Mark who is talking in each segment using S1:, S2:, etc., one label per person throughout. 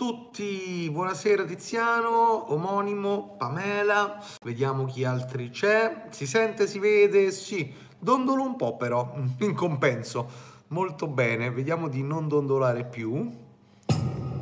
S1: tutti, buonasera Tiziano, omonimo, Pamela, vediamo chi altri c'è, si sente, si vede, sì, dondolo un po' però, in compenso, molto bene, vediamo di non dondolare più,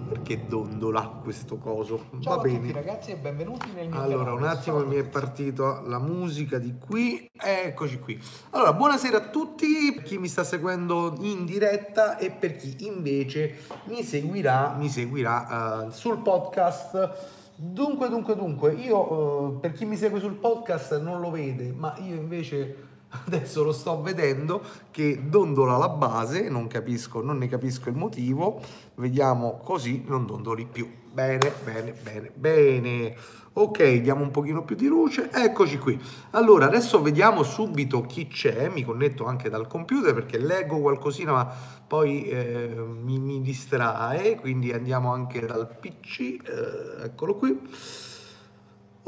S1: perché dondola questo coso,
S2: Ciao
S1: va bene.
S2: tutti ragazzi e benvenuti nel mio
S1: Allora,
S2: canale.
S1: un attimo mi è partita la musica di qui, eccoci qui. Allora, buonasera a tutti, per chi mi sta seguendo in diretta e per chi invece mi seguirà, mi seguirà eh, sul podcast. Dunque, dunque, dunque, io eh, per chi mi segue sul podcast non lo vede, ma io invece adesso lo sto vedendo che dondola la base, non capisco, non ne capisco il motivo. Vediamo così non dondoli più. Bene, bene, bene, bene. Ok, diamo un pochino più di luce. Eccoci qui. Allora, adesso vediamo subito chi c'è. Mi connetto anche dal computer perché leggo qualcosina, ma poi eh, mi, mi distrae. Quindi andiamo anche dal PC. eh, eccolo qui.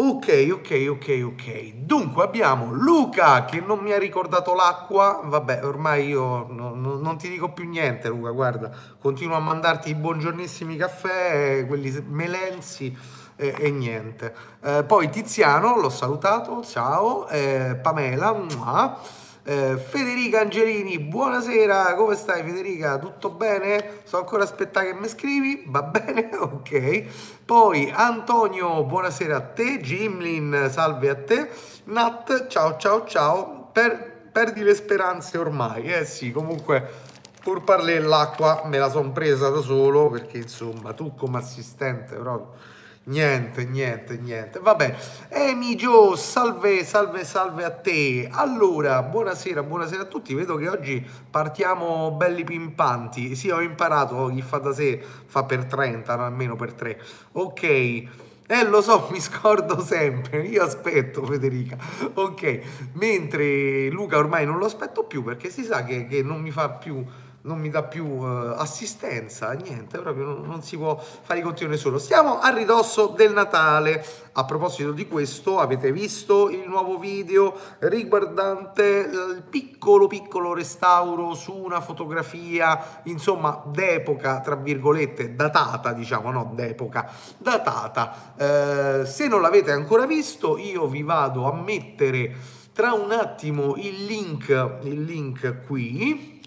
S1: Ok, ok, ok, ok. Dunque abbiamo Luca che non mi ha ricordato l'acqua. Vabbè, ormai io no- no- non ti dico più niente, Luca. Guarda, continuo a mandarti i buongiornissimi caffè, quelli melenzi e, e niente. Eh, poi Tiziano, l'ho salutato, ciao. Eh, Pamela, mua. Eh, Federica Angelini, buonasera, come stai Federica? Tutto bene? Sto ancora aspettando che mi scrivi, va bene? Ok. Poi Antonio, buonasera a te, Gimlin, salve a te, Nat, ciao ciao ciao, per- perdi le speranze ormai, eh sì, comunque pur parlare l'acqua me la son presa da solo perché insomma tu come assistente proprio niente niente niente. Va bene Emigio salve salve salve a te. Allora buonasera buonasera a tutti. Vedo che oggi partiamo belli pimpanti. Sì ho imparato chi fa da sé fa per 30 non almeno per 3 ok. Eh, lo so, mi scordo sempre. Io aspetto Federica. Ok, mentre Luca ormai non lo aspetto più perché si sa che, che non mi fa più, non mi dà più eh, assistenza, niente, proprio non, non si può fare i conti nessuno. Stiamo a ridosso del Natale. A proposito di questo, avete visto il nuovo video riguardante il piccolo piccolo restauro su una fotografia, insomma, d'epoca, tra virgolette, datata, diciamo, no, d'epoca, datata. Eh, se non l'avete ancora visto, io vi vado a mettere tra un attimo il link, il link qui,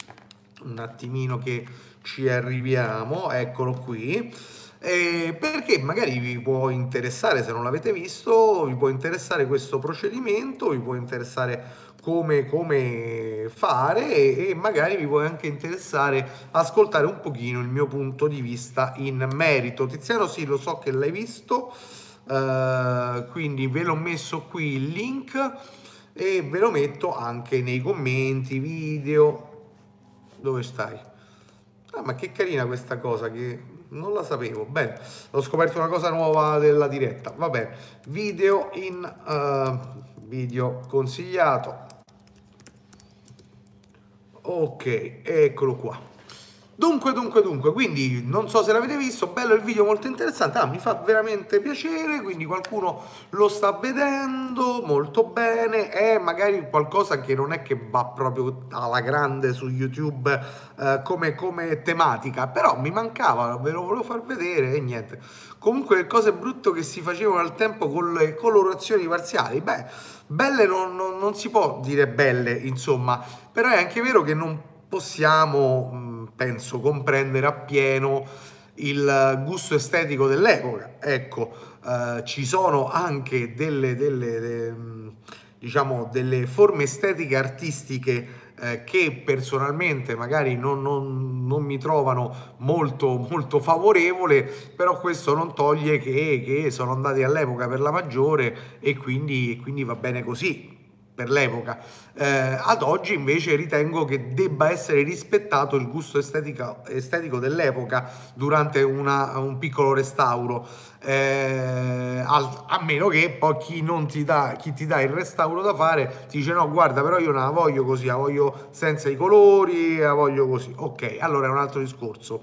S1: un attimino che ci arriviamo, eccolo qui. Eh, perché magari vi può interessare, se non l'avete visto, vi può interessare questo procedimento, vi può interessare come, come fare e, e magari vi può anche interessare ascoltare un pochino il mio punto di vista in merito. Tiziano, sì, lo so che l'hai visto, eh, quindi ve l'ho messo qui il link e ve lo metto anche nei commenti, video. Dove stai? Ah, ma che carina questa cosa che non la sapevo. Bene, ho scoperto una cosa nuova della diretta. Va bene, video in eh, video consigliato. Ok, eccolo qua. Dunque, dunque, dunque, quindi non so se l'avete visto, bello il video, molto interessante, ah, mi fa veramente piacere, quindi qualcuno lo sta vedendo molto bene, è magari qualcosa che non è che va proprio alla grande su YouTube eh, come, come tematica, però mi mancava, ve lo volevo far vedere e niente. Comunque cose brutte che si facevano al tempo con le colorazioni parziali, beh, belle non, non- non si può dire belle, insomma, però è anche vero che non possiamo, penso, comprendere appieno il gusto estetico dell'epoca. Ecco, eh, ci sono anche delle, delle, de- mh, diciamo, delle forme estetiche artistiche eh, che personalmente magari non, non- non mi trovano molto, molto favorevole, però questo non toglie che, che sono andati all'epoca per la maggiore e quindi, quindi va bene così per l'epoca. Eh, ad oggi invece ritengo che debba essere rispettato il gusto estetica- estetico dell'epoca durante una- un piccolo restauro, eh, al- a meno che poi chi, non ti dà, chi ti dà il restauro da fare ti dice no guarda però io non la voglio così, la voglio senza i colori, la voglio così. Ok, allora è un altro discorso.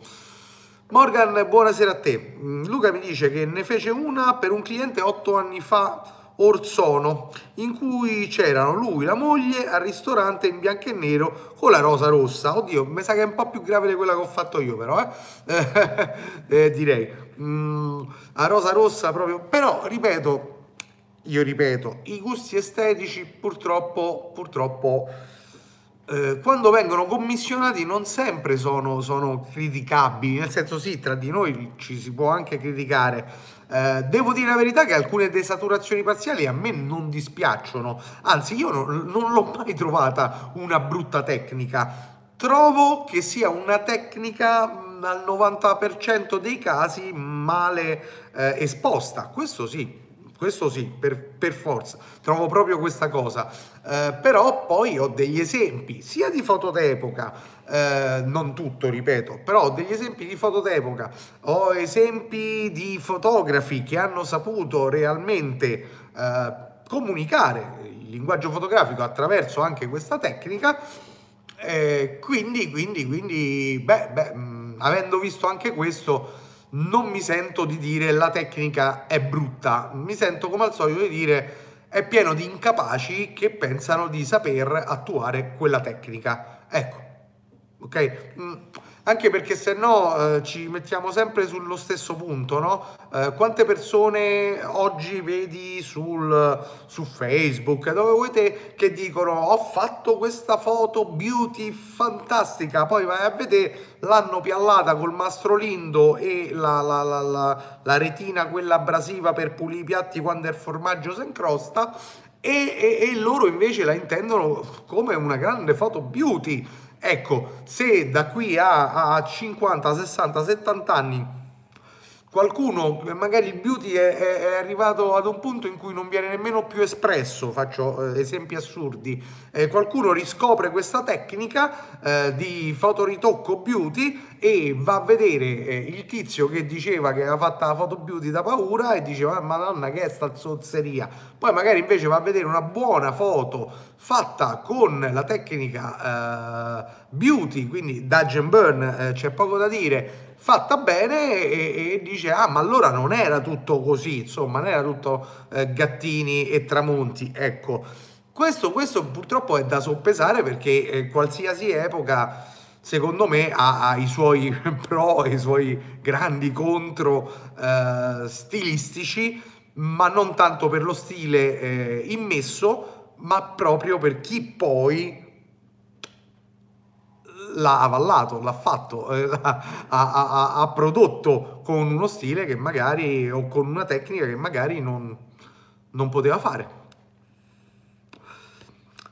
S1: Morgan, buonasera a te. Mm, Luca mi dice che ne fece una per un cliente otto anni fa Orsono, in cui c'erano lui, la moglie, al ristorante in bianco e nero con la rosa rossa. Oddio, mi sa che è un po' più grave di quella che ho fatto io, però, eh? Eh, direi. mm, a rosa rossa proprio, però ripeto, io ripeto, i gusti estetici purtroppo, purtroppo eh, quando vengono commissionati non sempre sono, sono, criticabili, nel senso sì, tra di noi ci si può anche criticare. Eh, devo dire la verità che alcune desaturazioni parziali a me non dispiacciono, anzi io non, non l'ho mai trovata una brutta tecnica. Trovo che sia una tecnica al 90% dei casi male eh, esposta, questo sì, questo sì, per, per, forza, trovo proprio questa cosa. Eh, però poi ho degli esempi, sia di foto d'epoca, eh, non tutto, ripeto, però ho degli esempi di foto d'epoca, ho esempi di fotografi che hanno saputo realmente eh, comunicare il linguaggio fotografico attraverso anche questa tecnica. Eh, quindi, quindi, quindi, beh, beh, mh, avendo visto anche questo, non mi sento di dire la tecnica è brutta, mi sento come al solito di dire è pieno di incapaci che pensano di saper attuare quella tecnica. Ecco, ok? Mm anche perché se no eh, ci mettiamo sempre sullo stesso punto, no? Eh, quante persone oggi vedi sul, su Facebook, dove vuoi te, che dicono ho fatto questa foto beauty fantastica, poi vai a vedere, l'hanno piallata col mastrolindo e la, la, la, la, retina quella abrasiva per pulire i piatti quando il formaggio si incrosta e, e, e loro invece la intendono come una grande foto beauty Ecco, se da qui a, a 50, 60, 70 anni qualcuno, magari il beauty è, è, arrivato ad un punto in cui non viene nemmeno più espresso, faccio eh, esempi assurdi, eh, qualcuno riscopre questa tecnica eh, di fotoritocco beauty e va a vedere eh, il tizio che diceva che aveva fatto la foto beauty da paura e diceva ah, madonna che è sta zozzeria? Poi magari invece va a vedere una buona foto fatta con la tecnica eh, beauty quindi dodge and burn eh, c'è poco da dire fatta bene e, e, dice ah ma allora non era tutto così insomma non era tutto eh, gattini e tramonti. Ecco questo, questo, purtroppo è da soppesare perché eh, qualsiasi epoca secondo me ha, ha, i suoi pro e i suoi grandi contro eh, stilistici ma non tanto per lo stile eh, immesso ma proprio per chi poi l'ha avallato, l'ha fatto, eh, ha, ha, ha, prodotto con uno stile che magari o con una tecnica che magari non, non poteva fare.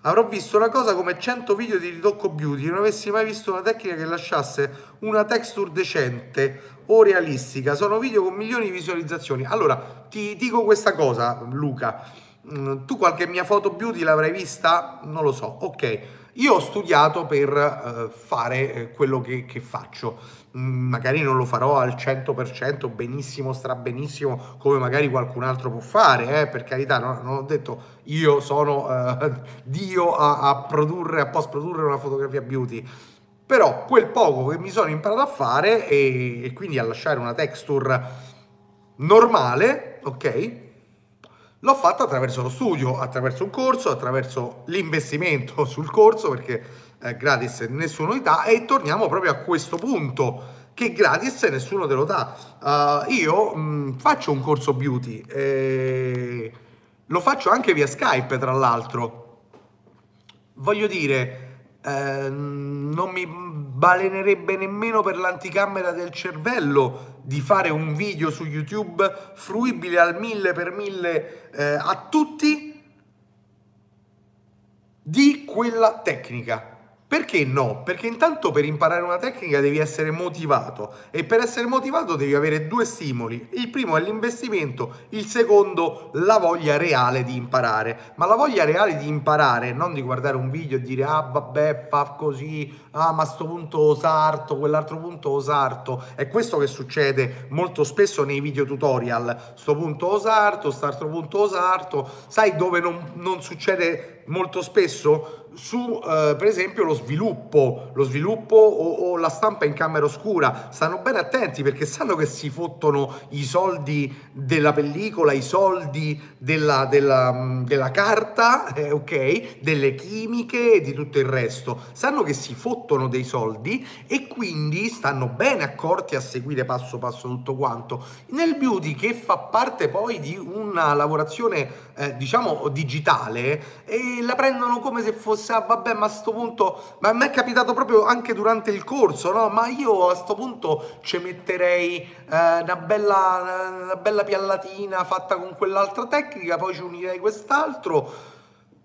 S1: Avrò visto una cosa come 100 video di ritocco beauty, non avessi mai visto una tecnica che lasciasse una texture decente o realistica. Sono video con milioni di visualizzazioni. Allora, ti dico questa cosa, Luca. Mm, tu qualche mia foto beauty l'avrai vista? Non lo so. Ok io ho studiato per uh, fare eh, quello che, che faccio, magari non lo farò al 100% benissimo, strabenissimo, come magari qualcun altro può fare, eh? per carità, no, non ho detto io sono uh, Dio a, a produrre, a post produrre una fotografia beauty, però quel poco che mi sono imparato a fare e, e quindi a lasciare una texture normale, ok? L'ho fatto attraverso lo studio, attraverso un corso, attraverso l'investimento sul corso perché è gratis nessuno ti dà e torniamo proprio a questo punto che gratis nessuno te lo dà. Uh, io mh, mm, faccio un corso beauty, eh, lo faccio anche via Skype tra l'altro. Voglio dire, eh, non mi balenerebbe nemmeno per l'anticamera del cervello di fare un video su YouTube fruibile al mille per mille eh, a tutti di quella tecnica. Perché no? Perché intanto per imparare una tecnica devi essere motivato e per essere motivato devi avere due stimoli. Il primo è l'investimento, il secondo la voglia reale di imparare. Ma la voglia reale di imparare, non di guardare un video e dire ah vabbè fa così, ah ma a sto punto osarto, quell'altro punto osarto. È questo che succede molto spesso nei video tutorial. Sto punto osarto, st'altro punto osarto. Sai dove non, non succede molto spesso? Su eh, per esempio lo sviluppo, lo sviluppo o, o, la stampa in camera oscura. Stanno bene attenti perché sanno che si fottono i soldi della pellicola, i soldi della, della, mm, della carta, eh, ok, delle chimiche e di tutto il resto. Sanno che si fottono dei soldi e quindi stanno bene accorti a seguire passo passo tutto quanto. Nel beauty che fa parte poi di una lavorazione eh, diciamo digitale e la prendono come se fosse ah, vabbè, ma a sto punto, ma a me è capitato proprio anche durante il corso, no? Ma io a sto punto ci metterei eh, una, bella, una bella piallatina fatta con quell'altra tecnica, poi ci unirei quest'altro.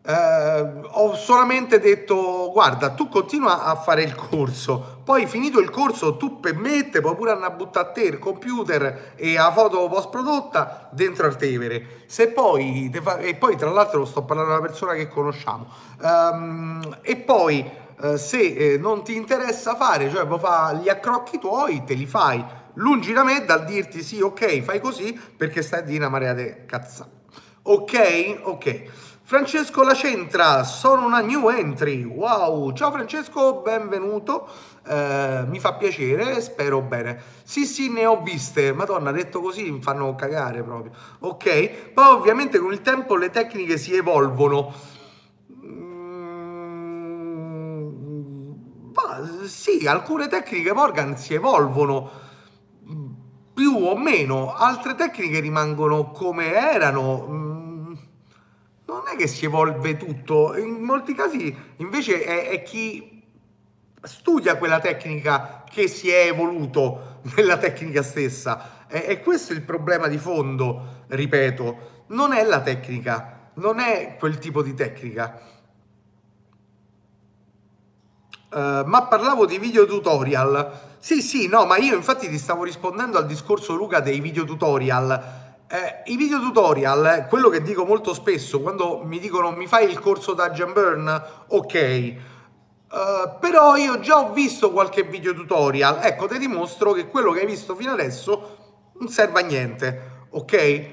S1: Eh, ho solamente detto guarda tu continua a fare il corso poi finito il corso tu permette puoi pure andare a buttare a te il computer e la foto post prodotta dentro al Tevere. Se poi e poi tra l'altro sto parlando di una persona che conosciamo. Um, e poi uh, se eh, non ti interessa fare cioè vuoi fare gli accrocchi tuoi te li fai. Lungi da me dal dirti sì ok fai così perché stai di una marea di cazzate. Ok? Ok Francesco La Centra, sono una new entry. Wow, ciao Francesco, benvenuto. Eh, mi fa piacere, spero bene. Sì, sì, ne ho viste. Madonna, detto così mi fanno cagare proprio. Ok, poi ovviamente con il tempo le tecniche si evolvono. Mm, sì, alcune tecniche Morgan si evolvono più o meno, altre tecniche rimangono come erano mm, è che si evolve tutto, in molti casi invece è, è chi studia quella tecnica che si è evoluto nella tecnica stessa. E, e questo è il problema di fondo, ripeto, non è la tecnica, non è quel tipo di tecnica. Uh, ma parlavo di video tutorial. Sì, sì, no, ma io infatti ti stavo rispondendo al discorso Luca dei video tutorial eh, I video tutorial, quello che dico molto spesso quando mi dicono mi fai il corso da Burn, ok, uh, però io già ho visto qualche video tutorial, ecco ti dimostro che quello che hai visto fino adesso non serve a niente, ok?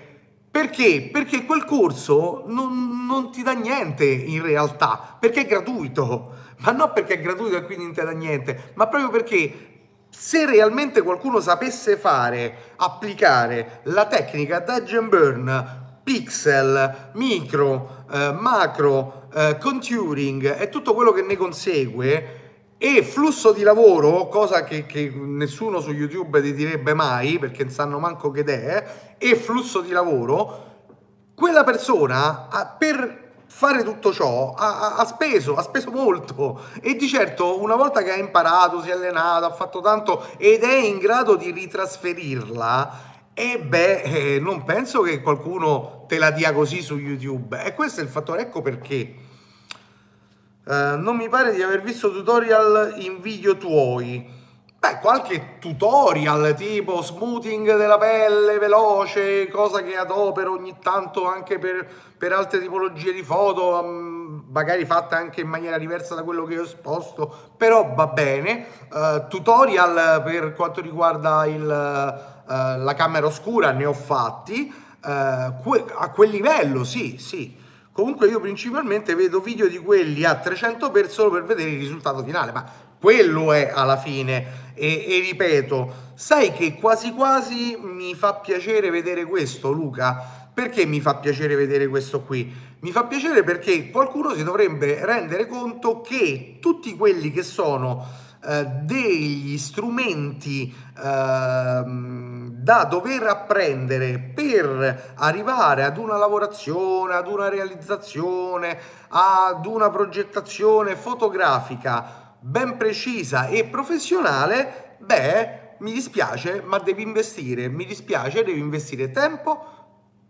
S1: Perché? Perché quel corso non, non ti dà niente in realtà, perché è gratuito, ma non perché è gratuito e quindi non ti dà niente, ma proprio perché se realmente qualcuno sapesse fare, applicare la tecnica Dodge and Burn, pixel, micro, eh, macro, eh, contouring e tutto quello che ne consegue e flusso di lavoro, cosa che, che, nessuno su YouTube ti direbbe mai perché non sanno manco che è, e flusso di lavoro, quella persona per fare tutto ciò ha, ha, speso, ha speso molto e di certo una volta che ha imparato, si è allenato, ha fatto tanto ed è in grado di ritrasferirla, e beh, eh, non penso che qualcuno te la dia così su YouTube. E questo è il fattore, ecco perché. Uh, non mi pare di aver visto tutorial in video tuoi. Beh, qualche tutorial tipo smoothing della pelle veloce, cosa che adopero ogni tanto anche per, per altre tipologie di foto, um, magari fatta anche in maniera diversa da quello che ho esposto, però va bene. Uh, tutorial per quanto riguarda il, uh, la camera oscura ne ho fatti, uh, a quel livello sì, sì. Comunque io principalmente vedo video di quelli a 300 per solo per vedere il risultato finale, ma quello è alla fine e, e, ripeto, sai che quasi quasi mi fa piacere vedere questo, Luca. Perché mi fa piacere vedere questo qui? Mi fa piacere perché qualcuno si dovrebbe rendere conto che tutti quelli che sono eh, degli strumenti eh, da dover apprendere per arrivare ad una lavorazione, ad una realizzazione, ad una progettazione fotografica ben precisa e professionale, beh, mi dispiace, ma devi investire, mi dispiace, devi investire tempo,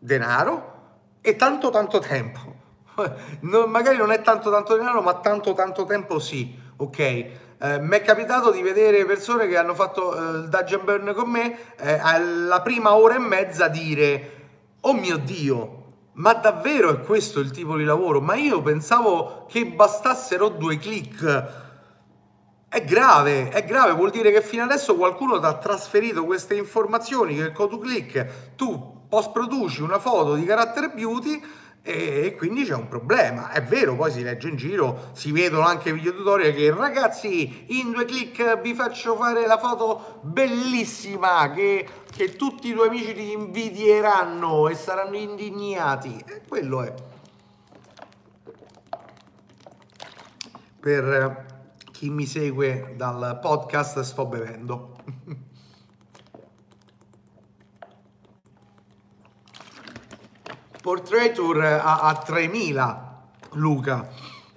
S1: denaro e tanto tanto tempo. Non, magari non è tanto tanto denaro, ma tanto tanto tempo sì, ok? Eh, mi è capitato di vedere persone che hanno fatto eh, il Dungeon Burn con me eh, alla prima ora e mezza dire oh mio dio ma davvero è questo il tipo di lavoro ma io pensavo che bastassero due click è grave, è grave, vuol dire che fino adesso qualcuno ti ha trasferito queste informazioni che con tu click tu post produci una foto di carattere beauty e quindi c'è un problema. È vero, poi si legge in giro, si vedono anche video tutorial che ragazzi in due clic vi faccio fare la foto bellissima che, che tutti i tuoi amici ti invidieranno e saranno indignati. E quello è. Per chi mi segue dal podcast sto bevendo. Portraiture a, a 3000 Luca.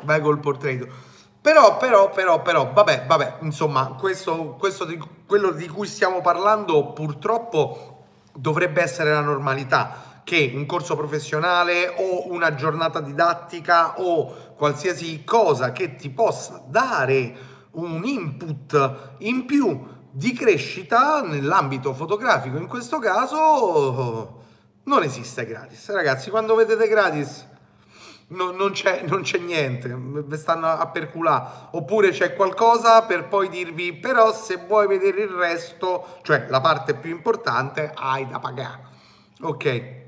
S1: Vai col Portraiture però però però però vabbè vabbè insomma questo, questo di, quello di cui stiamo parlando purtroppo dovrebbe essere la normalità che un corso professionale o una giornata didattica o qualsiasi cosa che ti possa dare un input in più di crescita nell'ambito fotografico. In questo caso non esiste gratis. Ragazzi, quando vedete gratis no, non, c'è, non, c'è, niente, vi stanno a perculare. Oppure c'è qualcosa per poi dirvi, però se vuoi vedere il resto, cioè la parte più importante, hai da pagare. Ok.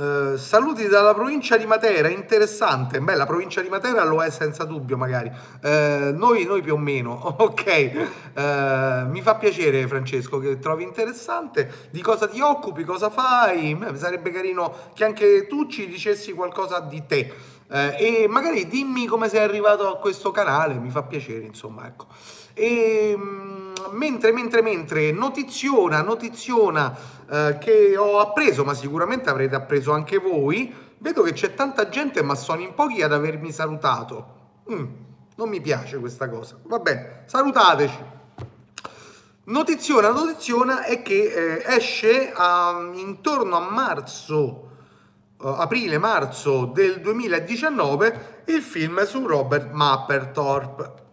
S1: Uh, saluti dalla provincia di Matera, interessante. Beh, la provincia di Matera lo è senza dubbio, magari. Uh, noi, noi, più o meno, ok. Uh, mi fa piacere, Francesco, che trovi interessante. Di cosa ti occupi, cosa fai? Beh, sarebbe carino che anche tu ci dicessi qualcosa di te. e magari dimmi come sei arrivato a questo canale, mi fa piacere, insomma, ecco. E mm, mentre, mentre, mentre, notiziona, notiziona eh, che ho appreso, ma sicuramente avrete appreso anche voi, vedo che c'è tanta gente, ma sono in pochi ad avermi salutato. Mm, non mi piace questa cosa. Vabbè, salutateci. Notiziona, notiziona è che eh, esce a, intorno a marzo, uh, aprile-marzo del 2019 il film su Robert Mapperthorpe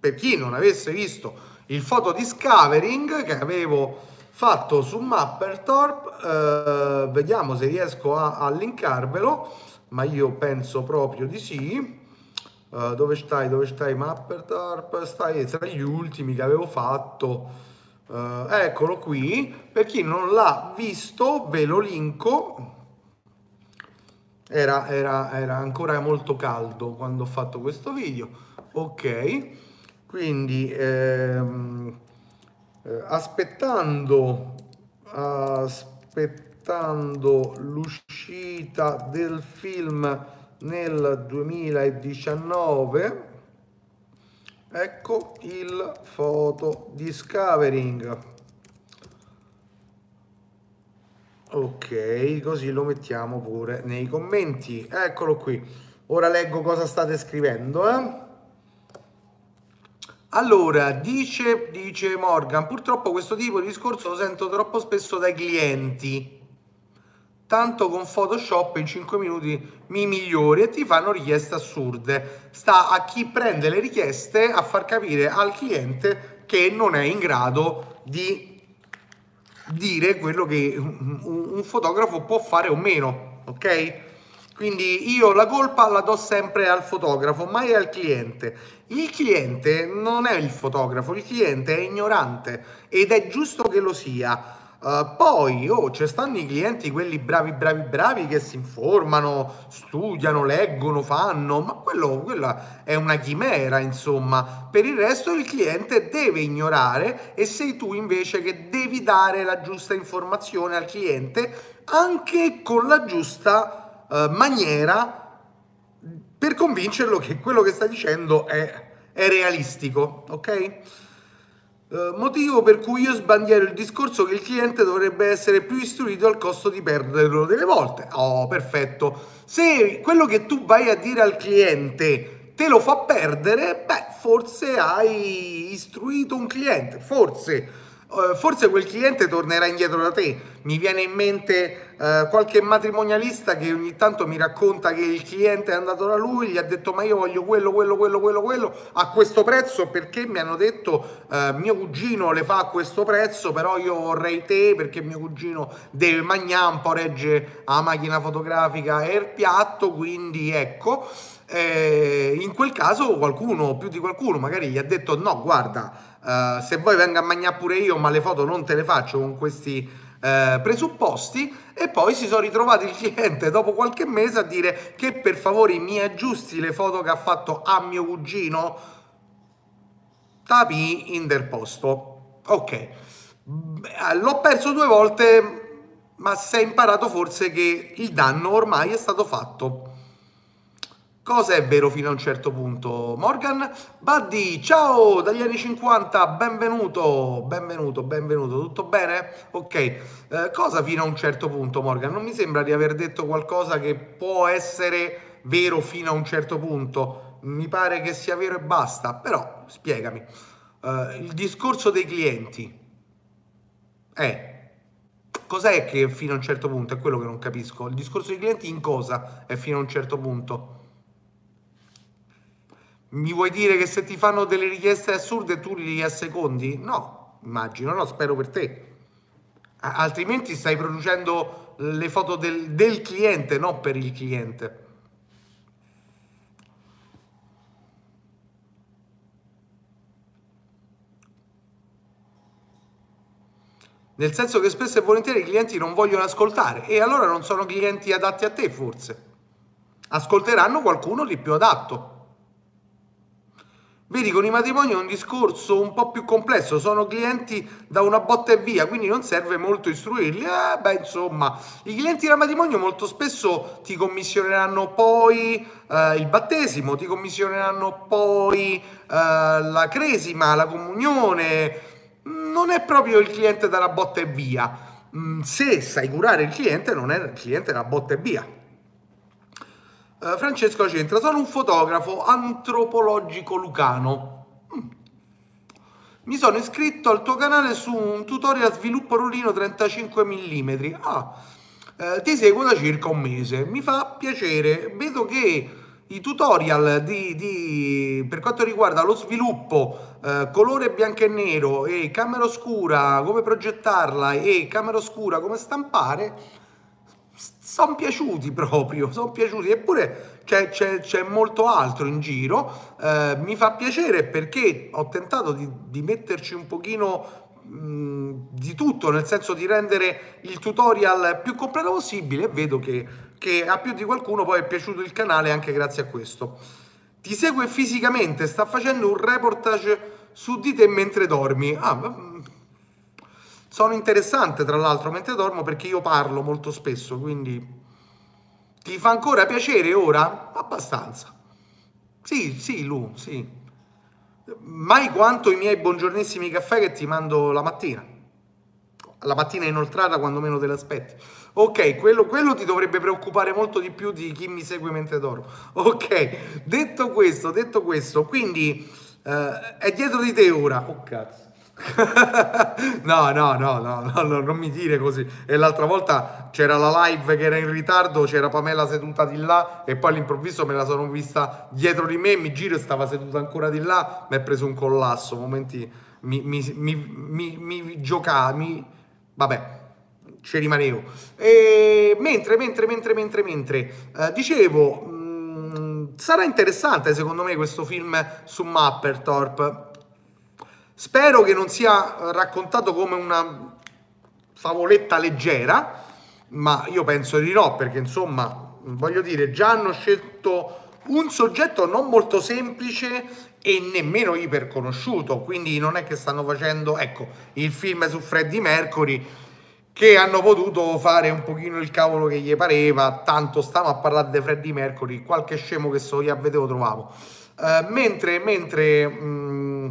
S1: per chi non avesse visto il foto discovering che avevo fatto su Mappertorp, eh, vediamo se riesco a, a, linkarvelo, ma io penso proprio di sì. Uh, dove stai? Dove stai Mappertorp? Stai tra gli ultimi che avevo fatto. Uh, eccolo qui. Per chi non l'ha visto, ve lo linko. Era, era, era ancora molto caldo quando ho fatto questo video. Ok quindi ehm, eh, aspettando, aspettando l'uscita del film nel 2019 ecco il foto discovering. Ok così lo mettiamo pure nei commenti. Eccolo qui. Ora leggo cosa state scrivendo eh? Allora, dice, dice Morgan, purtroppo questo tipo di discorso lo sento troppo spesso dai clienti. Tanto con Photoshop in 5 minuti mi migliori e ti fanno richieste assurde. Sta a chi prende le richieste a far capire al cliente che non è in grado di dire quello che un, un fotografo può fare o meno, ok? Quindi io la colpa la do sempre al fotografo, mai al cliente. Il cliente non è il fotografo, il cliente è ignorante ed è giusto che lo sia. Uh, poi oh, ci stanno i clienti, quelli bravi, bravi, bravi che si informano, studiano, leggono, fanno, ma quello, quella è una chimera, insomma. Per il resto il cliente deve ignorare e sei tu invece che devi dare la giusta informazione al cliente anche con la giusta uh, maniera per convincerlo che quello che sta dicendo è, è realistico, ok? Uh, motivo per cui io sbandiero il discorso che il cliente dovrebbe essere più istruito al costo di perderlo delle volte. Oh, perfetto. Se quello che tu vai a dire al cliente te lo fa perdere, beh, forse hai istruito un cliente, forse eh, forse quel cliente tornerà indietro da te. Mi viene in mente uh, qualche matrimonialista che ogni tanto mi racconta che il cliente è andato da lui, gli ha detto ma io voglio quello, quello, quello, quello, quello a questo prezzo perché mi hanno detto uh, mio cugino le fa a questo prezzo, però io vorrei te perché mio cugino deve mangiare un po' regge la macchina fotografica e il piatto, quindi ecco. Eh, in quel caso qualcuno, più di qualcuno, magari gli ha detto no, guarda, uh, se vuoi venga a mangiare pure io, ma le foto non te le faccio con questi eh, presupposti. E poi si sono ritrovati il cliente dopo qualche mese a dire che per favore mi aggiusti le foto che ha fatto a mio cugino. Tapi interposto ok. L'ho perso due volte ma è imparato forse che il danno ormai è stato fatto Cosa è vero fino a un certo punto? Morgan Buddy, ciao dagli anni 50, benvenuto, benvenuto, benvenuto, tutto bene? Ok, eh, cosa fino a un certo punto Morgan? Non mi sembra di aver detto qualcosa che può essere vero fino a un certo punto, mi pare che sia vero e basta, però spiegami. Uh, il discorso dei clienti è cos'è che fino a un certo punto è quello che non capisco. Il discorso dei clienti in cosa è fino a un certo punto? Mi vuoi dire che se ti fanno delle richieste assurde tu li assecondi? No, immagino, no, spero per te. altrimenti stai producendo le foto del, del cliente, non per il cliente. Nel senso che spesso e volentieri i clienti non vogliono ascoltare e allora non sono clienti adatti a te forse. Ascolteranno qualcuno di più adatto. Vedi, con i matrimoni è un discorso un po' più complesso, sono clienti da una botta e via, quindi non serve molto istruirli. Eh, beh, insomma, i clienti da matrimonio molto spesso ti commissioneranno poi eh, il battesimo, ti commissioneranno poi eh, la cresima, la comunione. Non è proprio il cliente dalla botta e via. Mm, se sai curare il cliente, non è il cliente da botta e via. Uh, Francesco Centra, sono un fotografo antropologico lucano. Mm. Mi sono iscritto al tuo canale su un tutorial sviluppo rullino 35 mm. Ah, eh, ti seguo da circa un mese. Mi fa piacere. Vedo che i tutorial di, di, per quanto riguarda lo sviluppo eh, colore bianco e nero e camera oscura, come progettarla e camera oscura, come stampare sono piaciuti proprio, sono piaciuti, eppure c'è, c'è, c'è, molto altro in giro, eh, mi fa piacere perché ho tentato di, di metterci un pochino mh, di tutto, nel senso di rendere il tutorial più completo possibile e vedo che, che a più di qualcuno poi è piaciuto il canale anche grazie a questo. Ti segue fisicamente, sta facendo un reportage su di te mentre dormi. Ah, sono interessante tra l'altro mentre dormo perché io parlo molto spesso, quindi ti fa ancora piacere ora? Abbastanza. Sì, sì, Lu, sì. Mai quanto i miei buongiornissimi caffè che ti mando la mattina. La mattina inoltrata quando meno te l'aspetti. Ok, quello, quello, ti dovrebbe preoccupare molto di più di chi mi segue mentre dormo. Ok, detto questo, detto questo, quindi eh, è dietro di te ora. Oh cazzo. no, no, no, no, no, non mi dire così. E l'altra volta c'era la live che era in ritardo, c'era Pamela seduta di là e poi all'improvviso me la sono vista dietro di me, mi giro e stava seduta ancora di là, mi è preso un collasso, momenti mi, mi, mi, mi, mi... vabbè, ci rimanevo. E mentre, mentre, mentre, mentre, mentre, eh, dicevo, mh, mm, sarà interessante secondo me questo film su Mappertorp Spero che non sia raccontato come una favoletta leggera, ma io penso di no, perché insomma, voglio dire, già hanno scelto un soggetto non molto semplice e nemmeno iperconosciuto, quindi non è che stanno facendo, ecco, il film su Freddie Mercury che hanno potuto fare un pochino il cavolo che gli pareva, tanto stavamo a parlare di Freddie Mercury, qualche scemo che so io vedevo trovavo. Uh, mentre, mentre mh, mm,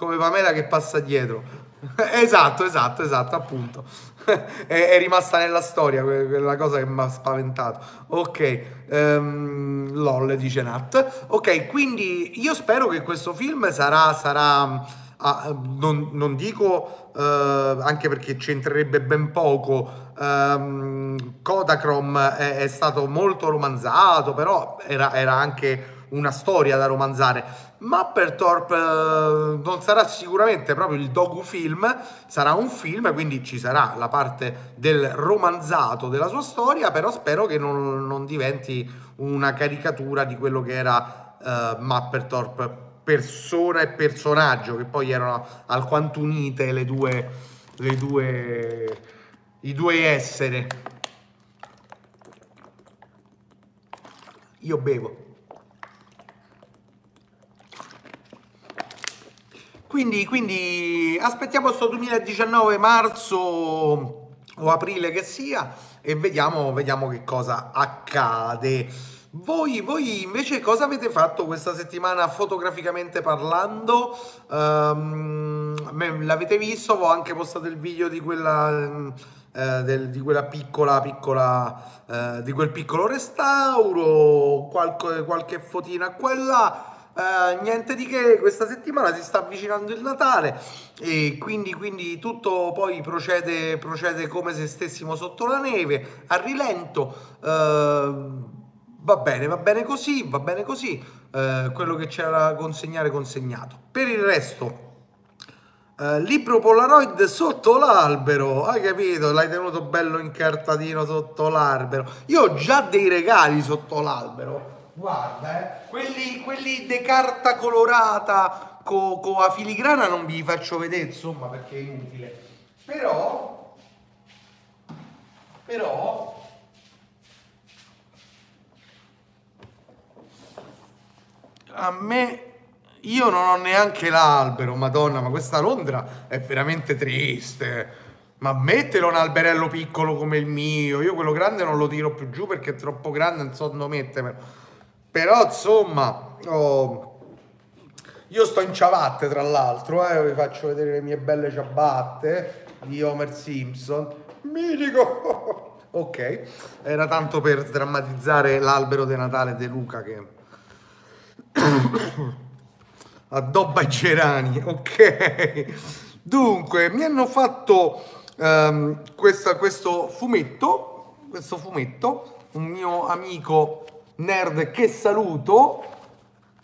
S1: come Pamela che passa dietro. esatto, esatto, esatto, appunto. è, è, rimasta nella storia quella cosa che mi ha spaventato. Ok, um, LOL dice Nat. Ok, quindi io spero che questo film sarà, sarà Ah, non, non, dico uh, anche perché c'entrerebbe ben poco. Um, Kodachrome è, è, stato molto romanzato, però era, era anche una storia da romanzare. Mappertorp eh, non sarà sicuramente proprio il docufilm, sarà un film, quindi ci sarà la parte del romanzato della sua storia, però spero che non, non diventi una caricatura di quello che era eh, Mappertorp persona e personaggio, che poi erano alquanto unite le due le due, i due essere. Io bevo. Quindi, quindi aspettiamo questo 2019 marzo o aprile che sia e vediamo, vediamo che cosa accade. Voi, voi, invece cosa avete fatto questa settimana fotograficamente parlando? Um, l'avete visto? Ho anche postato il video di quella, eh, del, di quella piccola, piccola, eh, di quel piccolo restauro, qualche, qualche fotina quella. Uh, niente di che, questa settimana si sta avvicinando il Natale e quindi, quindi tutto poi procede, procede, come se stessimo sotto la neve, a rilento. Uh, va bene, va bene così, va bene così, uh, quello che c'era da consegnare consegnato. Per il resto, libro Polaroid sotto l'albero, hai capito? L'hai tenuto bello incartatino sotto l'albero. Io ho già dei regali sotto l'albero Guarda, eh, quelli, quelli de carta colorata con co a filigrana non vi faccio vedere, insomma, perché è inutile. Però, però, a me io non ho neanche l'albero, madonna, ma questa Londra è veramente triste. Ma mettelo un alberello piccolo come il mio, io quello grande non lo tiro più giù perché è troppo grande, non so dove mettermelo. Però insomma, oh, io sto in ciabatte tra l'altro, eh, vi faccio vedere le mie belle ciabatte di Homer Simpson. Mitico! ok, era tanto per drammatizzare l'albero di Natale di Luca che addobba i gerani, ok? Dunque, mi hanno fatto um, questa, questo fumetto, questo fumetto, un mio amico nerd che saluto,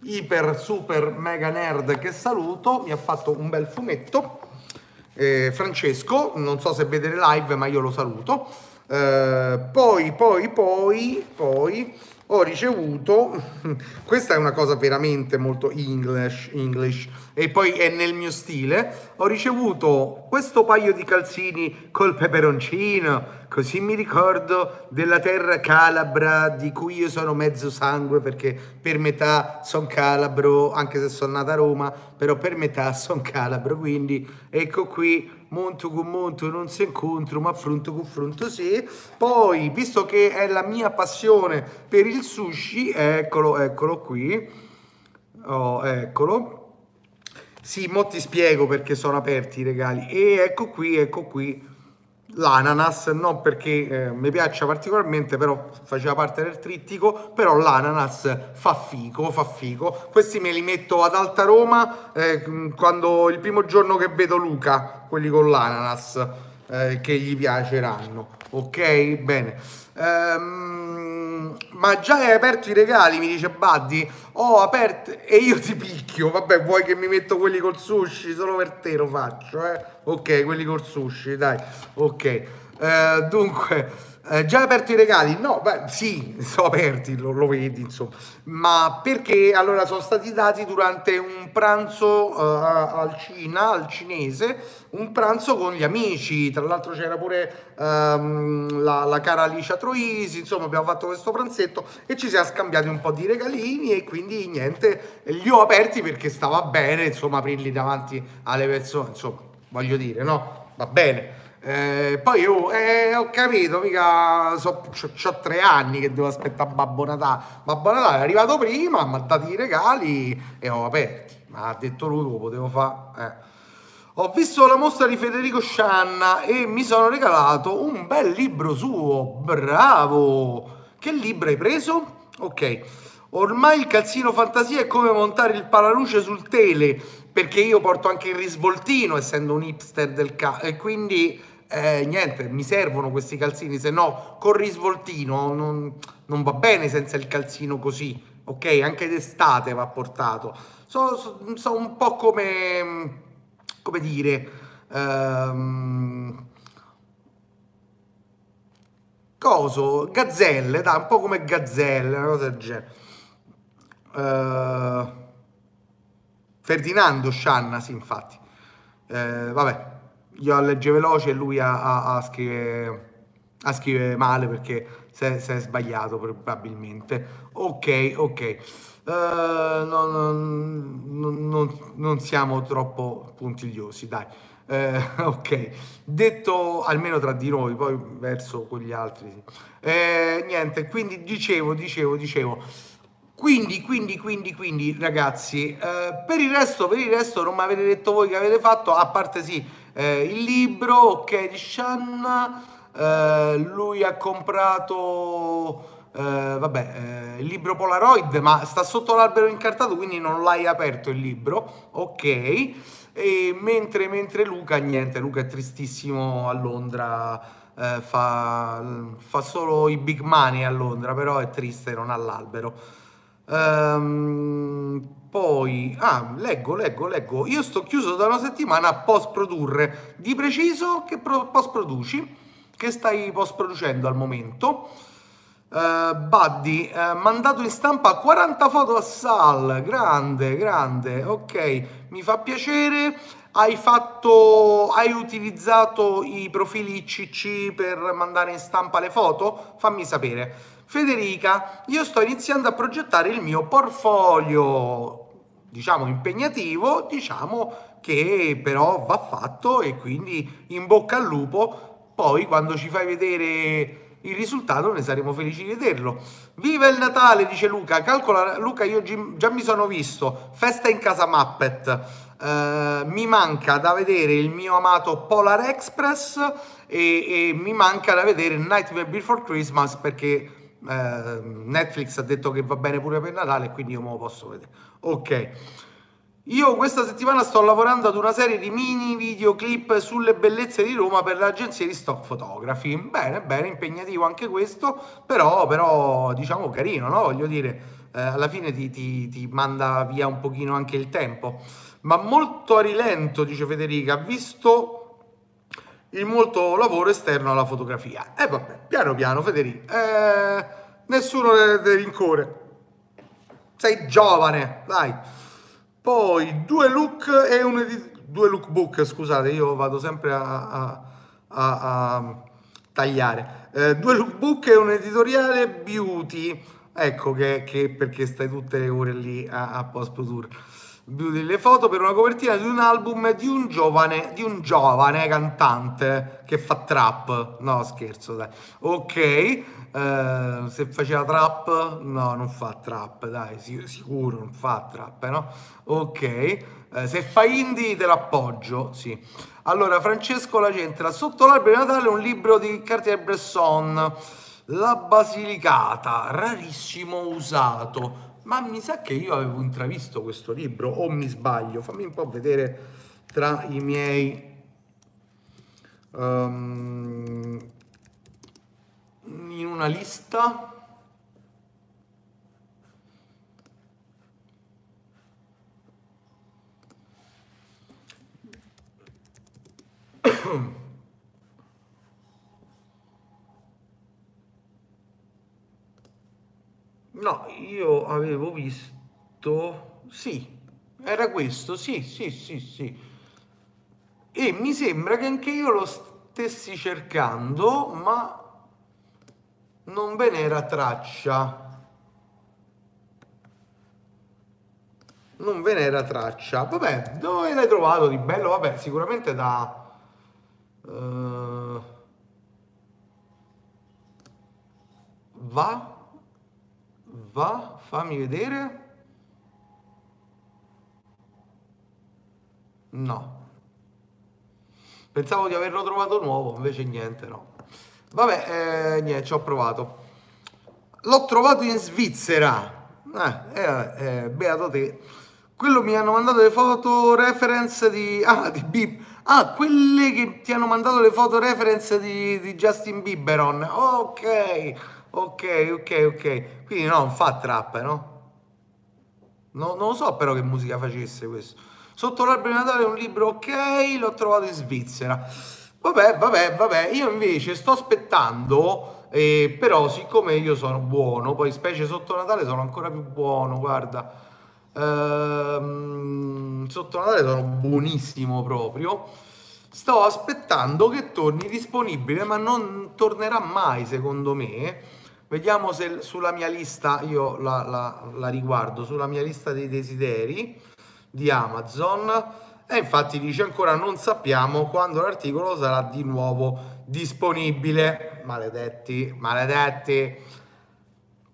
S1: iper super mega nerd che saluto, mi ha fatto un bel fumetto. Eh, Francesco, non so se vedere live, ma io lo saluto. Eh, poi, poi, poi, poi ho ricevuto, questa è una cosa veramente molto English, English, e poi è nel mio stile, ho ricevuto questo paio di calzini col peperoncino, così mi ricordo della terra calabra di cui io sono mezzo sangue perché per metà sono calabro, anche se sono nata a Roma, però per metà sono calabro, quindi ecco qui monto con monto non si incontro, ma affronto con affronto sì. Poi, visto che è la mia passione per il sushi, eccolo, eccolo qui. Oh, eccolo. Sì, mo ti spiego perché sono aperti i regali. E ecco qui, ecco qui l'ananas, non perché eh, mi piaccia particolarmente, però faceva parte del trittico, però l'ananas fa fico, fa fico. Questi me li metto ad Alta Roma eh, quando il primo giorno che vedo Luca, quelli con l'ananas, eh, che gli piaceranno. Ok? Bene. Ehm, ma già hai aperto i regali, mi dice Buddy. Ho aperto e io ti picchio. Vabbè, vuoi che mi metto quelli col sushi? Solo per te lo faccio, eh? Ok, quelli col sushi, dai. Ok. Eh, dunque. Eh, già aperto i regali? No, beh, sì, sono aperti, lo, lo, vedi, insomma. Ma perché allora sono stati dati durante un pranzo uh, al Cina, al cinese, un pranzo con gli amici. Tra l'altro c'era pure um, la, la, cara Alicia Troisi, insomma, abbiamo fatto questo pranzetto e ci siamo scambiati un po' di regalini e quindi niente, li ho aperti perché stava bene, insomma, aprirli davanti alle persone, insomma, voglio dire, no? Va bene. Eh, poi io eh, ho capito, mica so, ho tre anni che devo aspettare Babbo Natale. Babbo Natale è arrivato prima, ha dato i regali e ho aperti. Ma ha detto lui, lo potevo fare. Eh. Ho visto la mostra di Federico Scianna e mi sono regalato un bel libro suo. Bravo! Che libro hai preso? Ok. Ormai il calzino fantasia è come montare il paraluce sul tele, perché io porto anche il risvoltino, essendo un hipster del ca... e quindi eh, niente, mi servono questi calzini, se no con risvoltino non, non, va bene senza il calzino così, ok? Anche d'estate va portato. Sono so, so un po' come, come dire, ehm, coso, gazzelle, dai, un po' come gazzelle, una cosa del genere. Uh, Ferdinando Scianna, sì, infatti. Uh, vabbè, io legge veloce e lui a, a, a scrive, a scrive male perché si è, sbagliato probabilmente. Ok, ok. Uh, no, no, no, non siamo troppo puntigliosi, dai. Eh, ok, detto almeno tra di noi, poi verso quegli altri. Sì. Eh, niente, quindi dicevo, dicevo, dicevo. Quindi, quindi, quindi, quindi, ragazzi, per il resto, per il resto non mi avete detto voi che avete fatto, a parte sì, eh, il libro, ok, Shanna, eh, lui ha comprato... Uh, vabbè, uh, il libro Polaroid, ma sta sotto l'albero incartato, quindi non l'hai aperto il libro, ok. E mentre, mentre Luca, niente, Luca è tristissimo a Londra, uh, fa, fa, solo i big money a Londra, però è triste, non ha l'albero. Um, poi, ah, leggo, leggo, leggo. Io sto chiuso da una settimana a post produrre. Di preciso, che pro- post produci? Che stai post producendo al momento? Uh, Buddy, uh, mandato in stampa 40 foto a Sal, grande, grande, ok, mi fa piacere. Hai fatto, hai utilizzato i profili CC per mandare in stampa le foto? Fammi sapere. Federica, io sto iniziando a progettare il mio portfolio, diciamo impegnativo, diciamo che però va fatto e quindi in bocca al lupo. Poi quando ci fai vedere il risultato ne saremo felici di vederlo. Viva il Natale, dice Luca. Calcola, Luca, io già mi sono visto. Festa in casa Muppet. Uh, mi manca da vedere il mio amato Polar Express e, e mi manca da vedere Nightmare Before Christmas perché uh, Netflix ha detto che va bene pure per Natale quindi io me lo posso vedere. Ok. Io questa settimana sto lavorando ad una serie di mini videoclip sulle bellezze di Roma per l'agenzia di stock fotografi. Bene, bene, impegnativo anche questo, però, però diciamo carino, no? Voglio dire, eh, alla fine ti, ti, ti, manda via un pochino anche il tempo. Ma molto a rilento, dice Federica, visto il molto lavoro esterno alla fotografia. E eh, vabbè, piano piano Federica, eh, nessuno deve rincorre. Sei giovane, dai. Poi due look e un edit- due lookbook, scusate, io vado sempre a, a, a, a tagliare. Eh, due lookbook e un editoriale beauty. Ecco che, che perché stai tutte le ore lì a, a post produrre. Beauty, le foto per una copertina di un album di un giovane, di un giovane cantante che fa trap. No, scherzo, dai. Ok, Uh, se faceva trap, no, non fa trap, dai, sicuro non fa trap, no? Ok, uh, se fa indie te l'appoggio, sì. Allora, Francesco La Centra, sotto l'albero di Natale un libro di Cartier-Bresson, La Basilicata, rarissimo usato. Ma mi sa che io avevo intravisto questo libro, o mi sbaglio? Fammi un po' vedere tra i miei... Um, in una lista No, io avevo visto, sì, era questo, sì, sì, sì, sì. E mi sembra che anche io lo stessi cercando, ma non ve n'era traccia. Non ve n'era traccia. Vabbè, dove l'hai trovato di bello? Vabbè, sicuramente da... Uh, va? Va? Fammi vedere. No. Pensavo di averlo trovato nuovo, invece niente, no. Vabbè, eh, niente, ci ho provato. L'ho trovato in Svizzera. Eh, eh, eh, beato te. Quello mi hanno mandato le foto reference di... Ah, di Bib. Ah, quelle che ti hanno mandato le foto reference di, di Justin Bieberon. Ok, ok, ok, ok. Quindi no, non fa trap, no? no? Non lo so però che musica facesse questo. Sotto l'albero di Natale un libro, ok, l'ho trovato in Svizzera. Vabbè, vabbè, vabbè, io invece sto aspettando, eh, però siccome io sono buono, poi specie sotto Natale sono ancora più buono, guarda, ehm, sotto Natale sono buonissimo proprio, sto aspettando che torni disponibile, ma non tornerà mai secondo me. Vediamo se sulla mia lista, io la, la, la riguardo, sulla mia lista dei desideri di Amazon. E infatti dice ancora non sappiamo quando l'articolo sarà di nuovo disponibile. Maledetti, maledetti,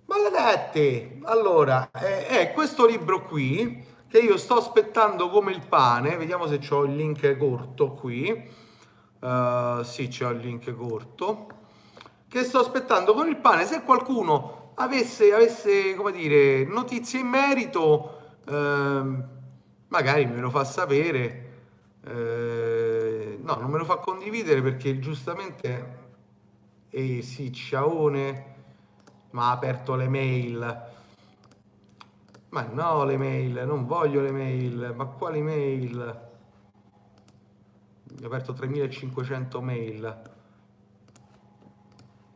S1: maledetti. Allora, è, è questo libro qui che io sto aspettando come il pane, vediamo se ho il link corto qui, uh, sì c'ho il link corto, che sto aspettando con il pane, se qualcuno avesse, avesse come dire, notizie in merito, uh, magari me lo fa sapere, uh, no non me lo fa condividere perché giustamente, eh sì ciaone, ma ha aperto le mail, ma no le mail, non voglio le mail, ma quali mail? Ho aperto 3500 mail.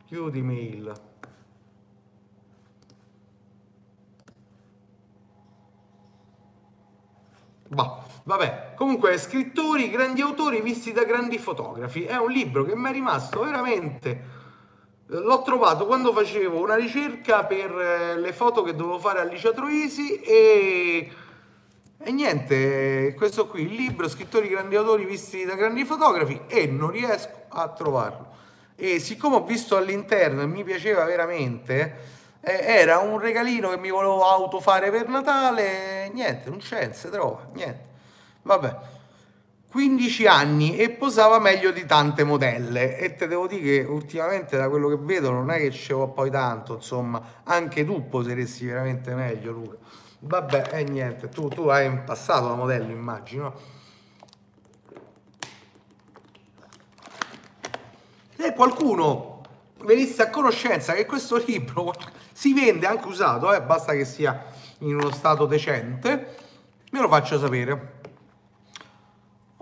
S1: Chiudi mail. Bah, vabbè, comunque scrittori, grandi autori visti da grandi fotografi. È un libro che mi è rimasto veramente L'ho trovato quando facevo una ricerca per eh, le foto che dovevo fare a Licia Troisi e, e niente, questo qui, il libro Scrittori grandi autori visti da grandi fotografi e non riesco a trovarlo. E siccome ho visto all'interno e mi piaceva veramente, eh, era un regalino che mi volevo autofare per Natale, niente, non c'è, si trova, niente. Vabbè. 15 anni e posava meglio di tante modelle e te devo dire che ultimamente da quello che vedo non è che ci vuole poi tanto insomma anche tu poseresti veramente meglio Luca vabbè e eh, niente tu, tu hai in passato la modella immagino qualcuno venisse a conoscenza che questo libro si vende anche usato eh, basta che sia in uno stato decente me lo faccio sapere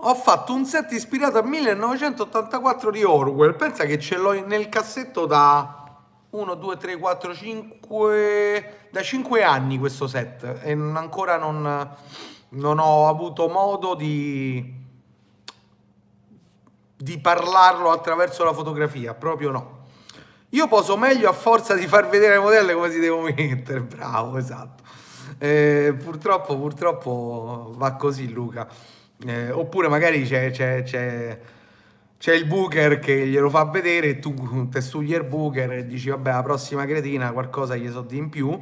S1: ho fatto un set ispirato a 1984 di Orwell. Pensa che ce l'ho nel cassetto da 1, 2, 3, 4, 5, da 5 anni questo set e ancora non, non ho avuto modo di, di parlarlo attraverso la fotografia, proprio no. Io poso meglio a forza di far vedere le modelle come si devo mettere, bravo, esatto. Eh, purtroppo, purtroppo va così Luca. Eh, oppure magari c'è, c'è, c'è, c'è, il booker che glielo fa vedere e tu te studi il booker e dici vabbè la prossima cretina qualcosa gli so di in più,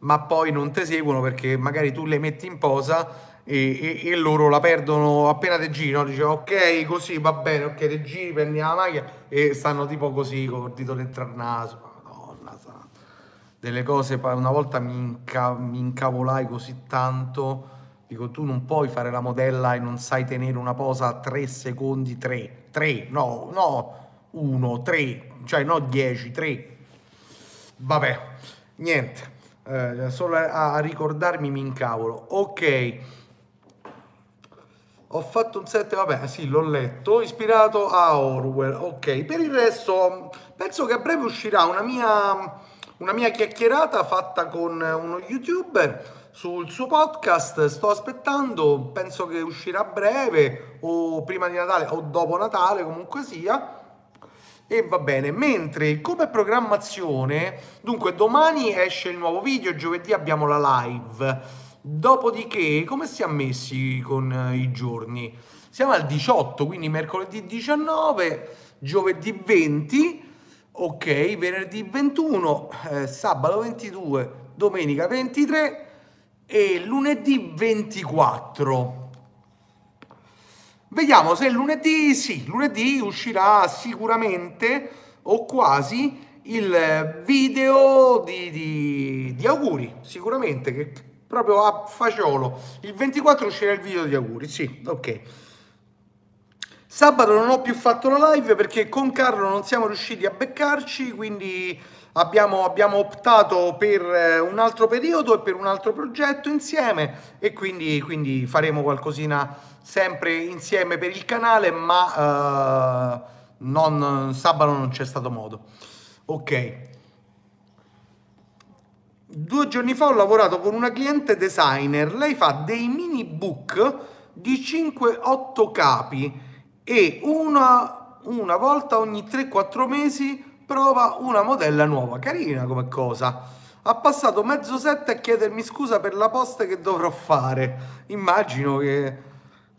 S1: ma poi non ti seguono perché magari tu le metti in posa e, e, e loro la perdono appena te giri, no? Dice ok così va bene, ok te giri, prendi la macchina e stanno tipo così con il dito dentro il naso. Madonna santa. Delle cose, una volta mi, inca, mi incavolai così tanto Dico, tu non puoi fare la modella e non sai tenere una posa a 3 secondi, 3, 3, no, no, 1, 3, cioè no 10, 3. Vabbè, niente, eh, solo a, a ricordarmi mi incavolo. Ok, ho fatto un set, vabbè, sì, l'ho letto, ispirato a Orwell. Ok, per il resto penso che a breve uscirà una mia, una mia chiacchierata fatta con uno youtuber sul suo podcast. Sto aspettando, penso che uscirà a breve o prima di Natale o dopo Natale, comunque sia. E va bene, mentre come programmazione, dunque domani esce il nuovo video, giovedì abbiamo la live. Dopodiché, come siamo messi con eh, i giorni? Siamo al 18, quindi mercoledì 19, giovedì 20, ok, venerdì 21, eh, sabato 22, domenica 23 e lunedì 24. Vediamo se lunedì, sì, lunedì uscirà sicuramente o quasi il video di, di, di auguri, sicuramente, che proprio a fagiolo. Il 24 uscirà il video di auguri, sì, ok. Sabato non ho più fatto la live perché con Carlo non siamo riusciti a beccarci, quindi abbiamo, abbiamo, optato per eh, un altro periodo e per un altro progetto insieme e quindi, quindi faremo qualcosina sempre insieme per il canale, ma uh, non, sabato non c'è stato modo. Ok. Due giorni fa ho lavorato con una cliente designer, lei fa dei mini book di 5-8 capi e una, una volta ogni 3-4 mesi prova una modella nuova, carina come cosa. Ha passato mezzo set a chiedermi scusa per la posta che dovrò fare. Immagino che,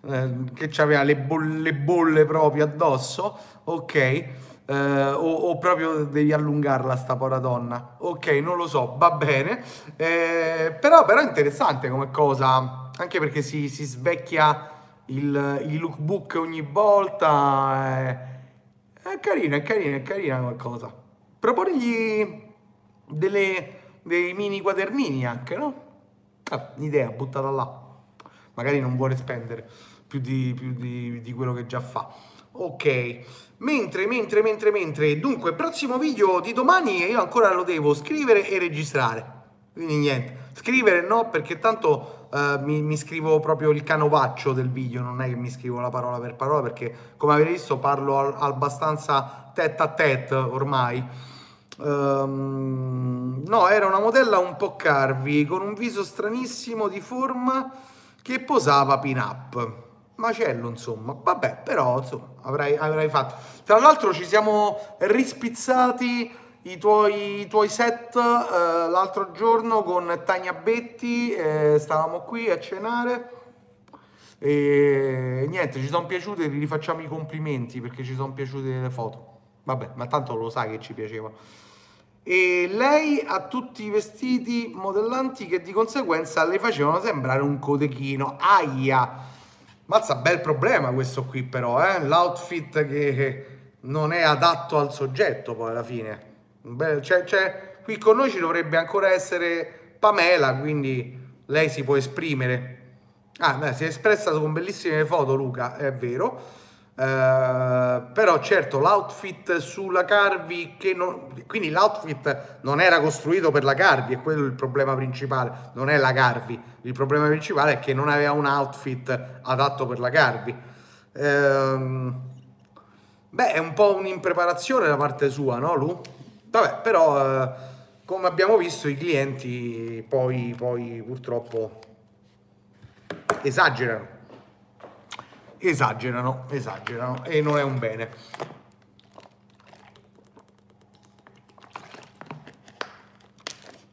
S1: eh, che c'aveva le bolle, le bolle proprio addosso. Ok. Eh, o, o, proprio devi allungarla sta povera donna. Ok, non lo so, va bene. Eh, però, però è interessante come cosa, anche perché si, si svecchia il, il lookbook ogni volta. È, è carina, è carina, è carina qualcosa. Proponigli delle, dei mini quadernini anche, no? Ah, un'idea buttata là. Magari non vuole spendere più di, più di, di quello che già fa. Ok, mentre, mentre, mentre, mentre, dunque, prossimo video di domani io ancora lo devo scrivere e registrare. Quindi niente, scrivere no perché tanto uh, mi, mi, scrivo proprio il canovaccio del video, non è che mi scrivo la parola per parola perché come avete visto parlo al, abbastanza tête a tête ormai. Um, no, era una modella un po' carvi, con un viso stranissimo di forma che posava pin-up. Macello, insomma. Vabbè, però, insomma, avrai, avrai fatto. Tra l'altro ci siamo rispizzati i tuoi, i tuoi set eh, l'altro giorno con Tania Betti, eh, stavamo qui a cenare e niente, ci sono piaciute, vi rifacciamo i complimenti perché ci sono piaciute le foto. Vabbè, ma tanto lo sai che ci piaceva. E lei ha tutti i vestiti modellanti che di conseguenza le facevano sembrare un codechino. Aia! Mazza, bel problema questo qui però, eh? L'outfit che non è adatto al soggetto poi alla fine. Beh, cioè, cioè, qui con noi ci dovrebbe ancora essere Pamela, quindi lei si può esprimere. Ah, beh, si è espressa con bellissime foto, Luca, è vero. Uh, però certo l'outfit sulla Carvi che non, quindi l'outfit non era costruito per la Carvi è quello il problema principale non è la Carvi il problema principale è che non aveva un outfit adatto per la Carvi uh, beh è un po' un'impreparazione da parte sua no Lu? Vabbè, però eh, come abbiamo visto i clienti poi, poi purtroppo esagerano. Esagerano, esagerano e non è un bene.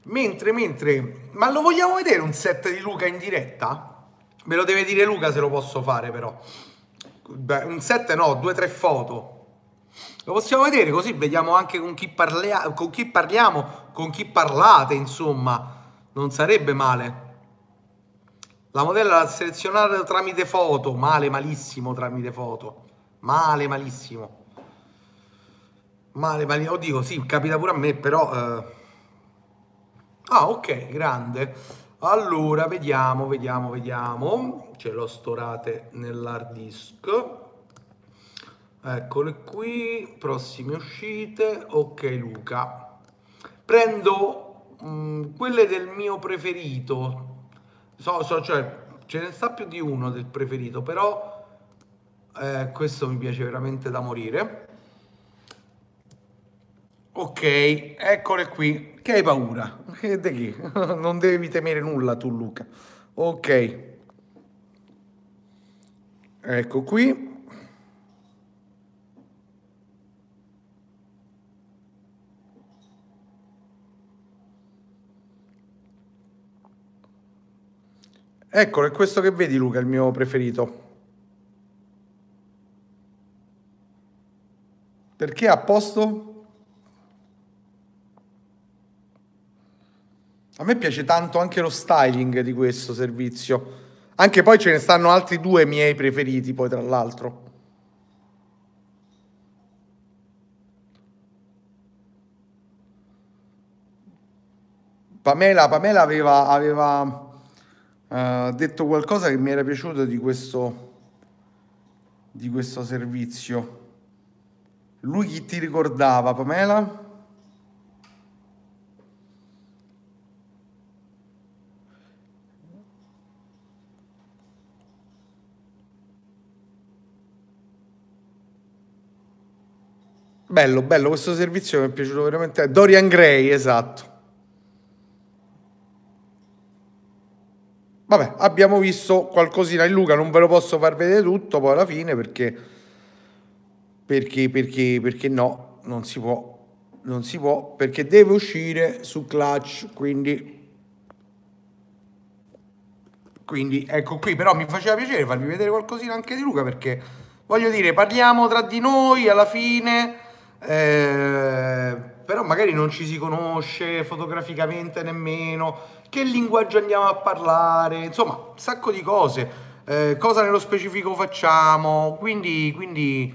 S1: Mentre, mentre, ma lo vogliamo vedere un set di Luca in diretta? Me lo deve dire Luca se lo posso fare però. Beh, un set no, due o tre foto. Lo possiamo vedere così vediamo anche con chi, parlia- con chi parliamo, con chi parlate, insomma, non sarebbe male. La modella da selezionare tramite foto, male, malissimo tramite foto, male, malissimo. Male, malissimo, oddio, sì, capita pure a me, però... Eh... Ah, ok, grande. Allora, vediamo, vediamo, vediamo. Ce l'ho storate nell'hard disk. Eccole qui, prossime uscite. Ok Luca. Prendo mh, mm, quelle del mio preferito. So, so, cioè, ce ne sta più di uno del preferito, però eh, questo mi piace veramente da morire. Ok, eccole qui. Che hai paura? Che che? Non devi temere nulla tu Luca. Ok. Ecco qui. Eccolo, è questo che vedi Luca, il mio preferito. Perché a posto? A me piace tanto anche lo styling di questo servizio. Anche poi ce ne stanno altri due miei preferiti, poi tra l'altro. Pamela, Pamela aveva, aveva ha detto qualcosa che mi era piaciuto di questo, di questo servizio. Lui chi ti ricordava, Pamela? Bello, bello, questo servizio mi è piaciuto veramente. Dorian Gray, esatto. Vabbè, abbiamo visto qualcosina in Luca, non ve lo posso far vedere tutto poi alla fine perché perché, perché, perché no, non si può, non si può, perché deve uscire su Clutch, quindi... Quindi ecco qui, però mi faceva piacere farvi vedere qualcosina anche di Luca perché voglio dire, parliamo tra di noi alla fine, eh, però magari non ci si conosce fotograficamente nemmeno, che linguaggio andiamo a parlare, insomma, un sacco di cose, eh, cosa nello specifico facciamo, quindi, quindi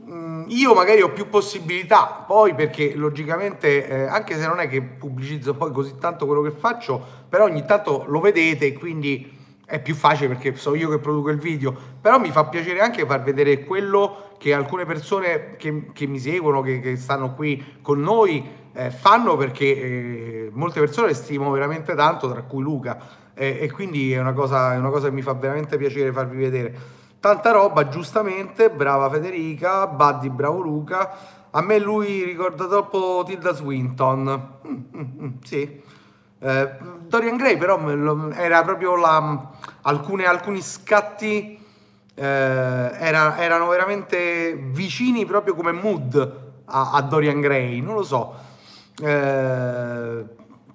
S1: mm, io magari ho più possibilità, poi perché logicamente, eh, anche se non è che pubblicizzo poi così tanto quello che faccio, però ogni tanto lo vedete, quindi è più facile perché so io che produco il video, però mi fa piacere anche far vedere quello che alcune persone che, che mi seguono, che, che, stanno qui con noi, eh, fanno perché eh, molte persone stimo veramente tanto, tra cui Luca, eh, e quindi è una, cosa, è una cosa che mi fa veramente piacere farvi vedere. Tanta roba, giustamente, brava Federica, Buddy, bravo Luca. A me lui ricorda troppo Tilda Swinton. Mm, mm, sì. Eh, Dorian Gray però era proprio la, alcune, alcuni scatti eh, era, erano veramente vicini proprio come mood a, a Dorian Gray, non lo so. Eh,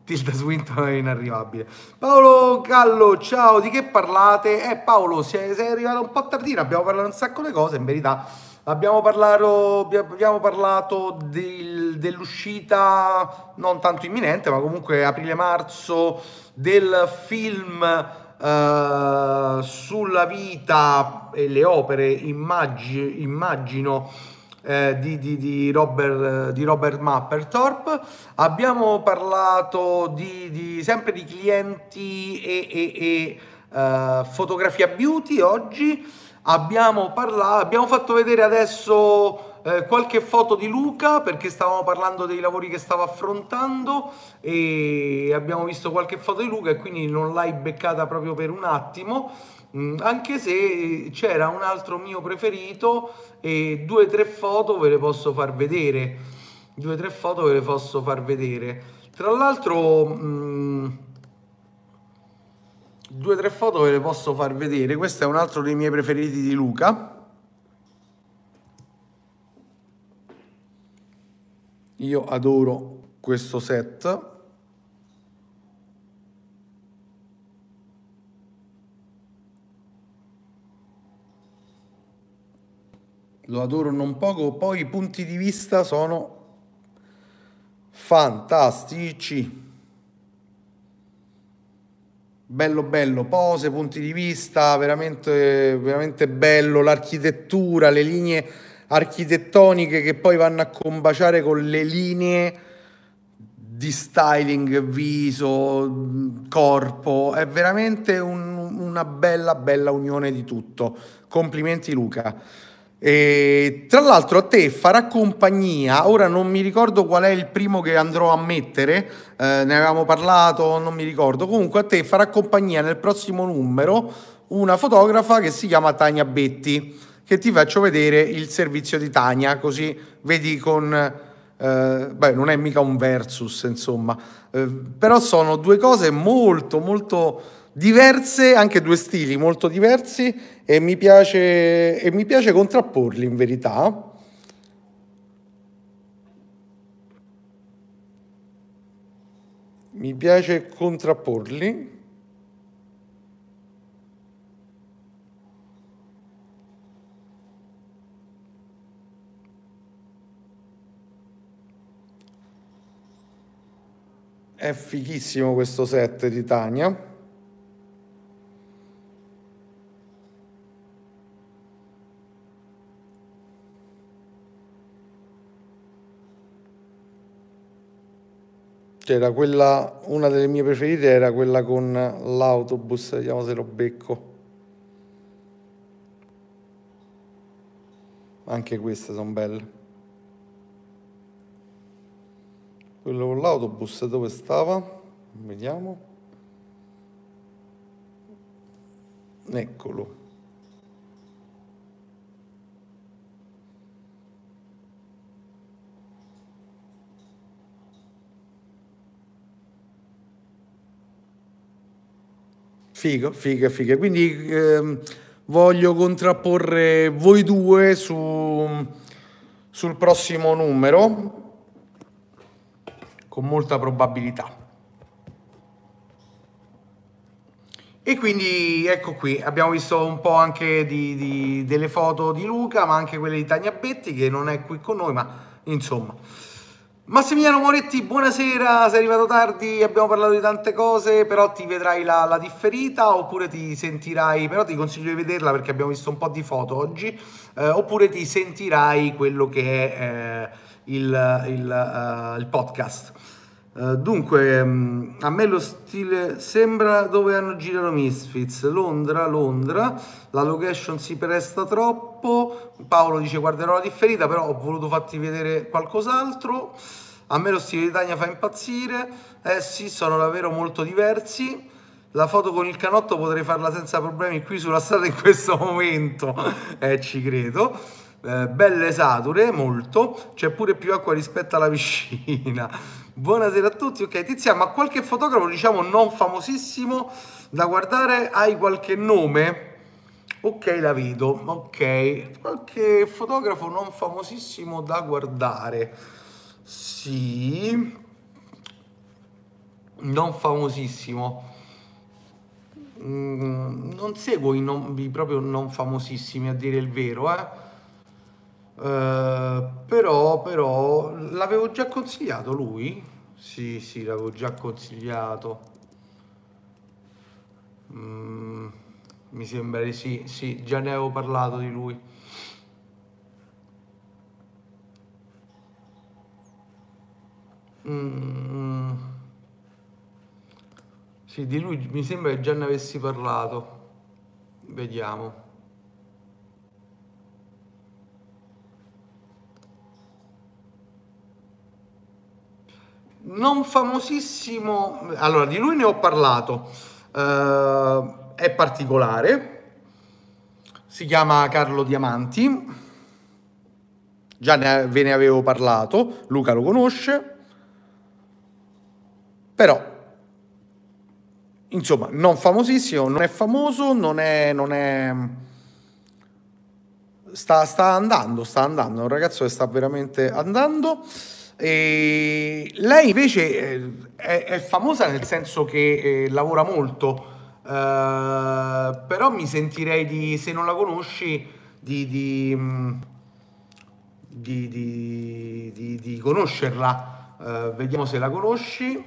S1: Tilda Swinton è inarrivabile. Paolo Gallo, ciao, di che parlate? Eh Paolo, sei, sei arrivato un po' tardino, abbiamo parlato un sacco di cose, in verità Abbiamo parlato, abbiamo parlato del, dell'uscita non tanto imminente, ma comunque aprile-marzo del film uh, sulla vita e le opere, immagino, immagino eh, di, di, di, Robert, di Robert Mapperthorpe. Abbiamo parlato di, di, sempre di clienti e, e, e uh, fotografia beauty oggi abbiamo parlato, abbiamo fatto vedere adesso eh, qualche foto di Luca perché stavamo parlando dei lavori che stava affrontando e abbiamo visto qualche foto di Luca e quindi non l'hai beccata proprio per un attimo. Mm, anche se c'era un altro mio preferito e due o tre foto ve le posso far vedere. Due o tre foto ve le posso far vedere. Tra l'altro mm, due o tre foto ve le posso far vedere. Questo è un altro dei miei preferiti di Luca io adoro questo set. Lo adoro non poco poi i punti di vista sono fantastici. Bello bello, pose, punti di vista, veramente, veramente bello, l'architettura, le linee architettoniche che poi vanno a combaciare con le linee di styling, viso, corpo, è veramente un, una bella bella unione di tutto. Complimenti Luca. E, tra l'altro a te farà compagnia, ora non mi ricordo qual è il primo che andrò a mettere, eh, ne avevamo parlato, non mi ricordo, comunque a te farà compagnia nel prossimo numero una fotografa che si chiama Tania Betti, che ti faccio vedere il servizio di Tania, così vedi con... Eh, beh, non è mica un versus, insomma, eh, però sono due cose molto, molto diverse, anche due stili molto diversi e mi piace, e mi piace contrapporli in verità. Mi piace contrapporli. È fighissimo questo set di Tania. C'era quella, una delle mie preferite era quella con l'autobus, vediamo se lo becco. Anche queste sono belle. Quello con l'autobus dove stava? Vediamo. Eccolo. Figo, figa, figa. Quindi ehm, voglio contrapporre voi due su, sul prossimo numero con molta probabilità. E quindi ecco qui, abbiamo visto un po' anche di, di, delle foto di Luca, ma anche quelle di Tania Betti che non è qui con noi, ma insomma. Massimiliano Moretti, buonasera, sei arrivato tardi, abbiamo parlato di tante cose, però ti vedrai la, la, differita oppure ti sentirai, però ti consiglio di vederla perché abbiamo visto un po' di foto oggi, eh, oppure ti sentirai quello che è eh, il, il, uh, il podcast. Uh, dunque, um, a me lo stile sembra dove hanno girato Misfits, Londra, Londra, la location si presta troppo, Paolo dice guarderò la differita, però ho voluto farti vedere qualcos'altro, a me lo stile di Tania fa impazzire, eh sì, sono davvero molto diversi, la foto con il canotto potrei farla senza problemi qui sulla strada in questo momento, eh ci credo, eh, belle sature, molto, c'è pure più acqua rispetto alla piscina. Buonasera a tutti, ok Tizia, ma qualche fotografo diciamo non famosissimo da guardare, hai qualche nome? Ok, la vedo, ok, qualche fotografo non famosissimo da guardare, sì, non famosissimo, mm, non seguo i, non, i proprio non famosissimi a dire il vero, eh Uh, però, però l'avevo già consigliato lui? Sì, sì, l'avevo già consigliato. Mm, mi sembra di sì, sì, già ne avevo parlato di lui. Mm, sì, di lui mi sembra che già ne avessi parlato. Vediamo. Non famosissimo, allora di lui ne ho parlato, uh, è particolare, si chiama Carlo Diamanti, già ne, ve ne avevo parlato, Luca lo conosce, però insomma non famosissimo, non è famoso, non è... Non è sta, sta andando, sta andando, è un ragazzo che sta veramente andando. E lei invece eh, è, è, famosa nel senso che eh, lavora molto, eh, però mi sentirei di, se non la conosci, di, di, mm, di, conoscerla. Uh, vediamo se la conosci.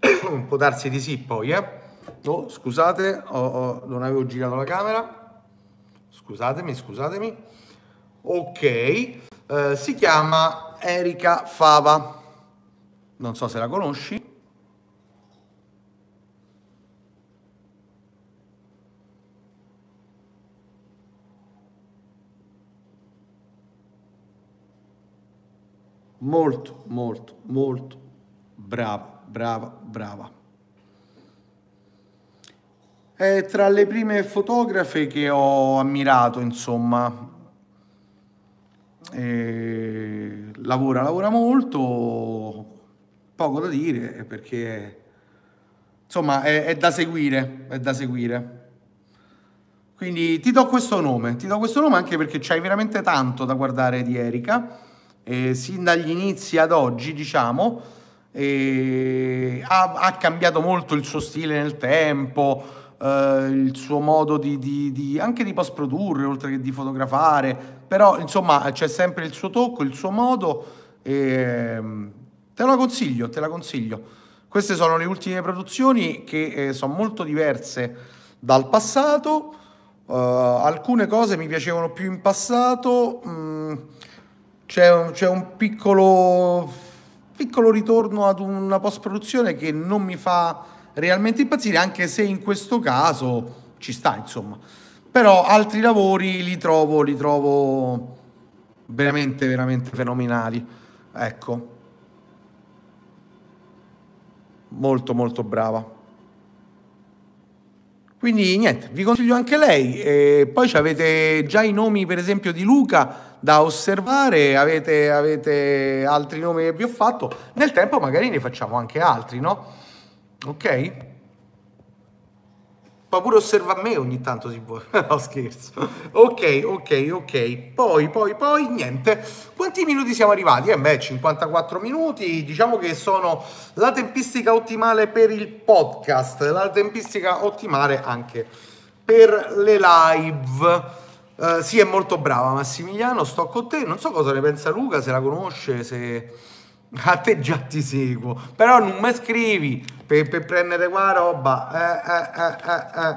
S1: Può darsi di sì poi, eh. Oh, scusate, oh, oh, non avevo girato la camera. Scusatemi, scusatemi ok, eh, si chiama Erika Fava, non so se la conosci. Molto, molto, molto brava, brava, brava. È tra le prime fotografe che ho ammirato, insomma, e lavora, lavora molto, poco da dire perché insomma è, è, da seguire, è da seguire. Quindi ti do questo nome, ti do questo nome anche perché c'hai veramente tanto da guardare di Erika, eh, sin dagli inizi ad oggi diciamo, eh, ha, ha cambiato molto il suo stile nel tempo, eh, il suo modo di, di, di, anche di post produrre oltre che di fotografare, però insomma c'è sempre il suo tocco, il suo modo e ehm, te la consiglio, te la consiglio. Queste sono le ultime produzioni che eh, sono molto diverse dal passato, uh, alcune cose mi piacevano più in passato, mm, c'è, un, c'è un piccolo, piccolo ritorno ad una post produzione che non mi fa realmente impazzire, anche se in questo caso ci sta, insomma. Però altri lavori li trovo, li trovo veramente, veramente fenomenali. Ecco. Molto, molto brava. Quindi niente, vi consiglio anche lei. E poi avete già i nomi, per esempio, di Luca da osservare, avete, avete altri nomi che vi ho fatto. Nel tempo magari ne facciamo anche altri, no? Ok? Ma pure osserva me ogni tanto si può. no, scherzo. Ok, ok, ok. Poi, poi, poi, niente. Quanti minuti siamo arrivati? Eh beh, 54 minuti. Diciamo che sono la tempistica ottimale per il podcast, la tempistica ottimale anche per le live. Uh, sì, è molto brava Massimiliano, sto con te. Non so cosa ne pensa Luca, se la conosce, se a te già ti seguo, però non mi scrivi per, per prendere qua roba. Eh, eh, eh, eh,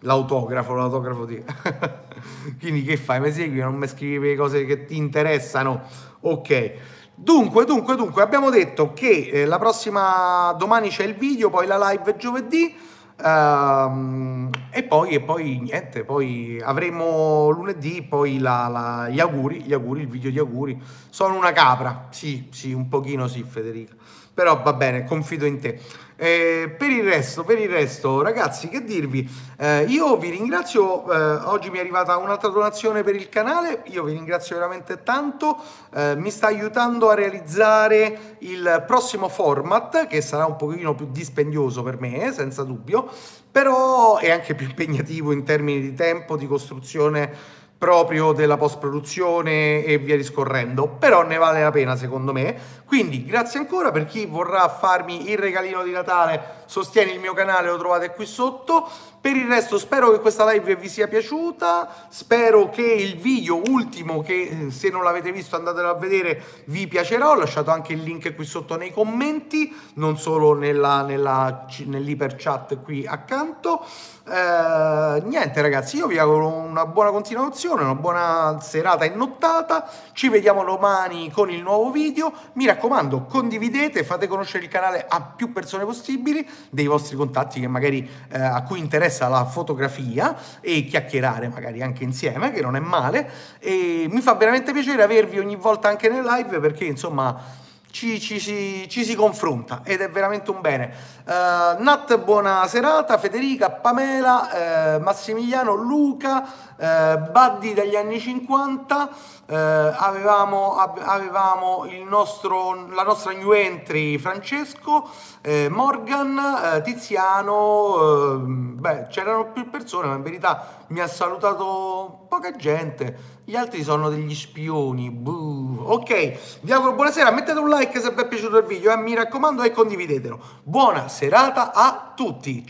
S1: l'autografo, l'autografo di... Quindi che fai? Mi segui? Non mi scrivi le cose che ti interessano? Ok. Dunque, dunque, dunque, abbiamo detto che eh, la prossima domani c'è il video, poi la live giovedì. Uh, e, poi, e poi niente, poi avremo lunedì poi la, la, gli auguri, gli auguri, il video di auguri. Sono una capra, sì, sì, un pochino sì Federica, però va bene, confido in te. Eh, per il resto, per il resto, ragazzi, che dirvi? Eh, io vi ringrazio. Eh, oggi mi è arrivata un'altra donazione per il canale. Io vi ringrazio veramente tanto. Eh, mi sta aiutando a realizzare il prossimo format, che sarà un pochino più dispendioso per me, senza dubbio, però è anche più impegnativo in termini di tempo, di costruzione proprio della post produzione e via discorrendo però ne vale la pena secondo me quindi grazie ancora per chi vorrà farmi il regalino di Natale. Sostieni il mio canale lo trovate qui sotto. Per il resto spero che questa live vi sia piaciuta. Spero che il video ultimo che eh, se non l'avete visto andatelo a vedere vi piacerà. Ho lasciato anche il link qui sotto nei commenti non solo nella, nella, nell'iper chat qui accanto. Eh, niente ragazzi io vi auguro una buona continuazione una buona serata e nottata ci vediamo domani con il nuovo video. Mi raccomando condividete fate conoscere il canale a più persone possibili dei vostri contatti che magari eh, a cui interessa la fotografia e chiacchierare magari anche insieme che non è male. E mi fa veramente piacere avervi ogni volta anche nelle live perché insomma ci, ci, ci, ci, si confronta ed è veramente un bene. Uh, Nat, buona serata, Federica, Pamela, uh, Massimiliano, Luca, uh, Buddy dagli anni 50, uh, avevamo, avevamo nostro, la nostra new entry Francesco, Morgan, Tiziano, beh c'erano più persone ma in verità mi ha salutato poca gente gli altri sono degli spioni. Buh. Ok, vi auguro buonasera. Mettete un like se vi è piaciuto il video e eh? mi raccomando e condividetelo. Buona serata a tutti.